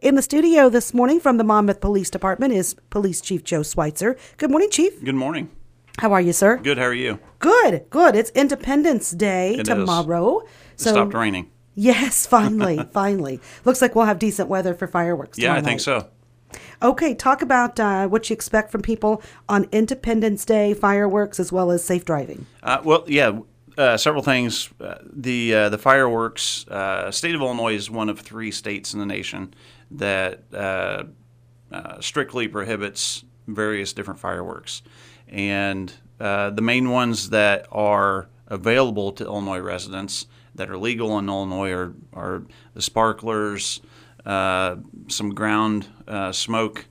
In the studio this morning from the Monmouth Police Department is Police Chief Joe Switzer. Good morning, Chief. Good morning. How are you, sir? Good. How are you? Good, good. It's Independence Day It is. tomorrow. It stopped raining. Yes, finally, finally. Looks like we'll have decent weather for fireworks. Tomorrow. Yeah, I tomorrow think so. Okay, talk about uh, what you expect from people on Independence Day, fireworks, as well as safe driving. Uh, well, yeah, uh, several things. Uh, the uh, the fireworks. Uh, state of Illinois is one of three states in the nation that uh, uh, strictly prohibits various different fireworks, and the main ones that are available to Illinois residents that are legal in Illinois are, are the sparklers, some ground smoke,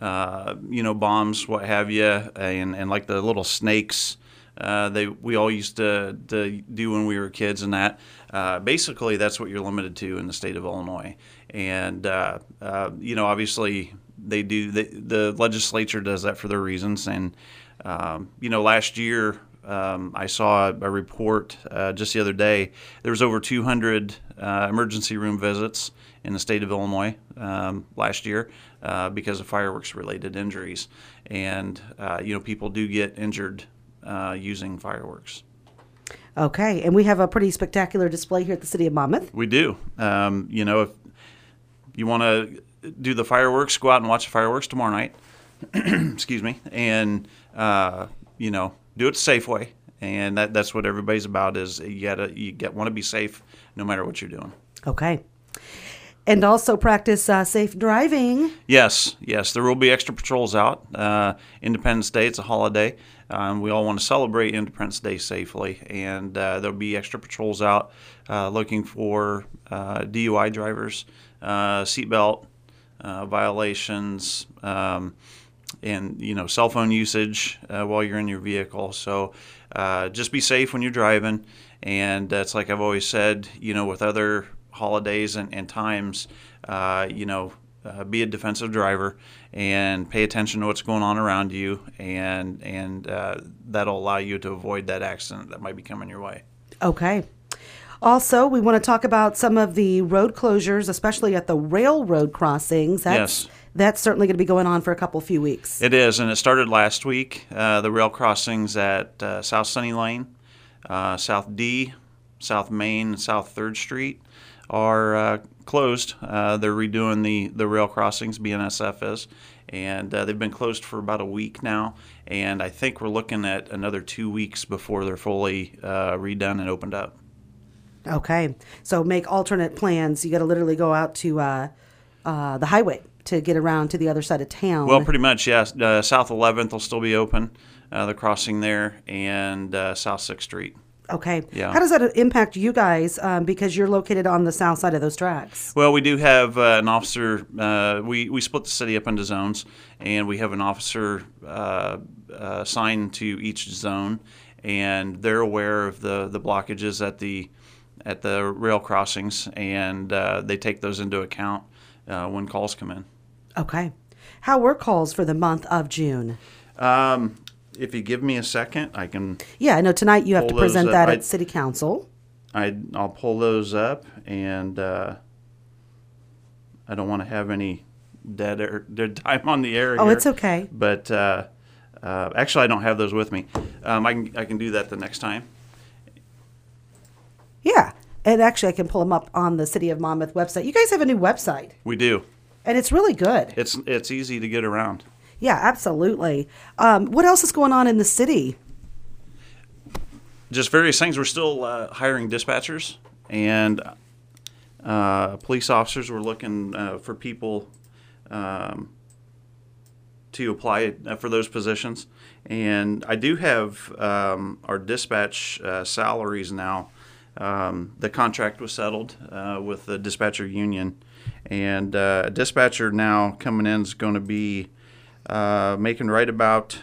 you know, bombs, what have you, and, and like the little snakes uh, they we all used to, to do when we were kids and that. Uh, basically, that's what you're limited to in the state of Illinois. And uh, uh, you know, obviously, they do the, the legislature does that for their reasons. And um, you know, last year. Um, I saw a report uh, just the other day. There was over 200 uh, emergency room visits in the state of Illinois um, last year uh, because of fireworks-related injuries, and you know people do get injured uh, using fireworks. Okay, and we have a pretty spectacular display here at the City of Monmouth. We do. Um, you know, if you want to do the fireworks, go out and watch the fireworks tomorrow night. Excuse me, and uh, you know, do it the safe way. And that, that's what everybody's about. Is you gotta you get want to be safe no matter what you're doing. Okay. And also practice uh, safe driving. Yes, yes, there will be extra patrols out. Uh, Independence Day, it's a holiday. Um, we all want to celebrate Independence Day safely, and uh, there'll be extra patrols out uh, looking for uh, DUI drivers, uh, seatbelt violations, um, and you know cell phone usage uh, while you're in your vehicle. So uh, just be safe when you're driving, and that's like I've always said. You know, with other holidays and, and times, uh, you know, uh, be a defensive driver and pay attention to what's going on around you, and and uh, that'll allow you to avoid that accident that might be coming your way. Okay. Also, we want to talk about some of the road closures, especially at the railroad crossings. That's, Yes. That's certainly going to be going on for a couple few weeks. It is, and it started last week. Uh, the rail crossings at uh, South Sunny Lane, uh, South D, South Main, and South Third Street are uh, closed. Uh, they're redoing the, the rail crossings, BNSF is, and uh, they've been closed for about a week now. And I think we're looking at another two weeks before they're fully uh, redone and opened up. Okay. So make alternate plans. You got to literally go out to uh, uh, the highway to get around to the other side of town. Well, pretty much, yes. Uh, South 11th will still be open, uh, the crossing there, and uh, South 6th Street. Okay. Yeah. How does that impact you guys um, because you're located on the south side of those tracks? Well, we do have uh, an officer. Uh, we we split the city up into zones, and we have an officer uh, uh, assigned to each zone, and they're aware of the the blockages at the at the rail crossings, and uh, they take those into account uh, when calls come in. Okay. How were calls for the month of June? Um, if you give me a second, I can Yeah, I know tonight you have to present up. that I- at City Council. I I'll pull those up, and uh, I don't want to have any dead air, dead time on the air. Oh, here. it's okay. But uh, uh, actually, I don't have those with me. Um, I can I can do that the next time. Yeah. And actually, I can pull them up on the City of Monmouth website. You guys have a new website, We do. and it's really good. It's it's easy to get around. Yeah, absolutely. Um, what else is going on in the city? Just various things. We're still uh, hiring dispatchers and uh, police officers. We're looking uh, for people um, to apply uh, for those positions. And I do have um, our dispatch uh, salaries now. Um, the contract was settled uh, with the dispatcher union, and a dispatcher now coming in is going to be uh, making right about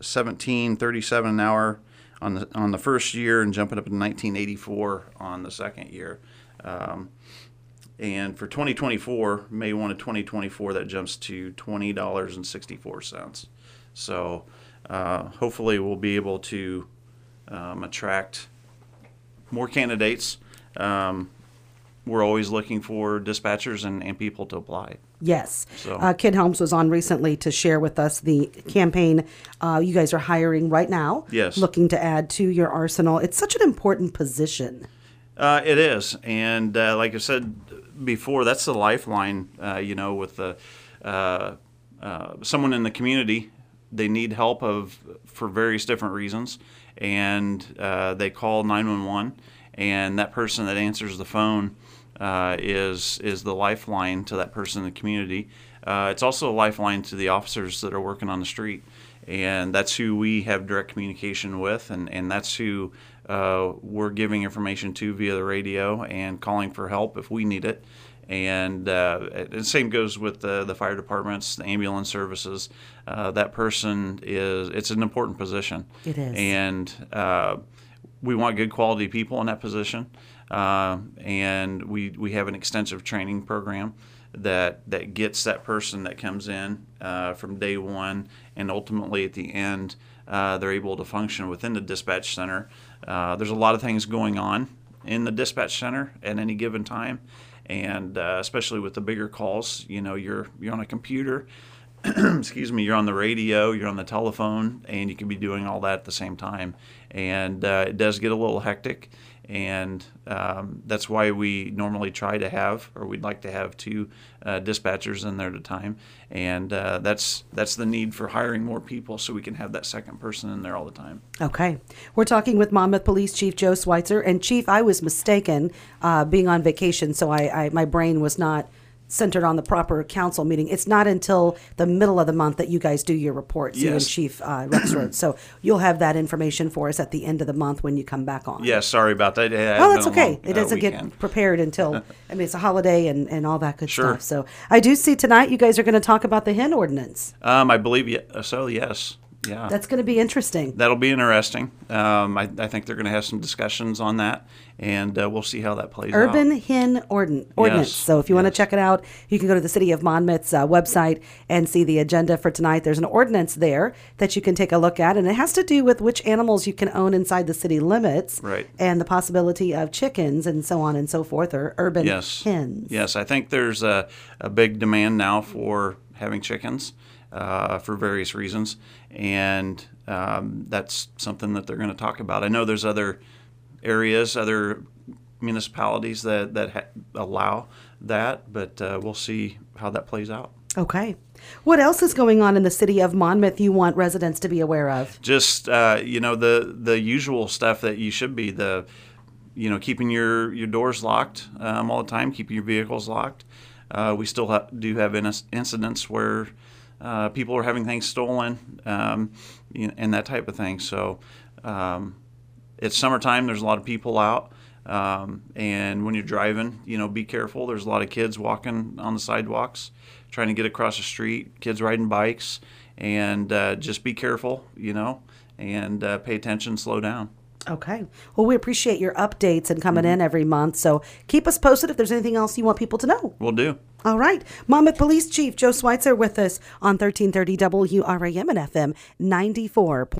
seventeen thirty-seven an hour on the on the first year, and jumping up to nineteen eighty-four on the second year. Um, and for 2024, May 1 of 2024, that jumps to $20.64. So uh, hopefully, we'll be able to um, attract more candidates. Um, we're always looking for dispatchers and, and people to apply. Yes. So- Uh, Kid Helms was on recently to share with us the campaign. Uh, you guys are hiring right now. Yes. Looking to add to your arsenal. It's such an important position. Uh, it is, and uh, like I said before, that's the lifeline. Uh, you know, with the uh, uh, someone in the community, they need help of for various different reasons, and uh, they call nine one one, and that person that answers the phone uh, is is the lifeline to that person in the community. Uh, it's also a lifeline to the officers that are working on the street, and that's who we have direct communication with, and, and that's who uh, we're giving information to via the radio and calling for help if we need it. And uh, the same goes with the, the fire departments, the ambulance services. Uh, that person is it's an important position. It is. and uh, we want good quality people in that position. Uh, and we, we have an extensive training program that, that gets that person that comes in uh, from day one and ultimately at the end uh, they're able to function within the dispatch center. Uh, there's a lot of things going on in the dispatch center at any given time, and uh, especially with the bigger calls, you know, you're you're on a computer, excuse me, you're on the radio, you're on the telephone, and you can be doing all that at the same time. And uh, it does get a little hectic, and um, that's why we normally try to have, or we'd like to have, two uh, dispatchers in there at a time. And uh, that's that's the need for hiring more people, so we can have that second person in there all the time. Okay. We're talking with Monmouth Police Chief Joe Switzer. And, Chief, I was mistaken uh, being on vacation, so I, I my brain was not centered on the proper council meeting. It's not until the middle of the month that you guys do your reports, you and Yes. Chief uh. So you'll have that information for us at the end of the month when you come back on. Yeah, sorry about that. Oh, that's okay. It uh, doesn't get prepared until, I mean, it's a holiday and, and all that good Sure. stuff. So I do see tonight you guys are going to talk about the hen ordinance. Um, I believe ye- so. Yes. Yeah. That's going to be interesting. That'll be interesting. Um, I, I think they're going to have some discussions on that, and uh, we'll see how that plays out. Urban out. Hen Ordin- Ordinance. Yes, So if you want to check it out, you can go to the City of Monmouth's uh, website and see the agenda for tonight. There's an ordinance there that you can take a look at, and it has to do with which animals you can own inside the city limits, Right. And the possibility of chickens and so on and so forth, or urban Yes. hens. Yes, I think there's a, a big demand now for having chickens uh, for various reasons, and um, that's something that they're going to talk about. I know there's other areas, other municipalities that that ha- allow that, but uh, we'll see how that plays out. Okay. What else is going on in the city of Monmouth you want residents to be aware of? just uh, you know the the usual stuff that you should be the you know keeping your your doors locked um, all the time keeping your vehicles locked uh, we still ha- do have inc- incidents where uh, people are having things stolen um, and that type of thing. So um, it's summertime there's a lot of people out um, and when you're driving you know be careful. There's a lot of kids walking on the sidewalks trying to get across the street kids riding bikes and uh, just be careful you know and uh, pay attention slow down Okay. Well, we appreciate your updates and coming mm-hmm. in every month. So keep us posted if there's anything else you want people to know. we'll do All right. Monmouth Police Chief Joe Switzer with us on 1330 WRAM and FM 94.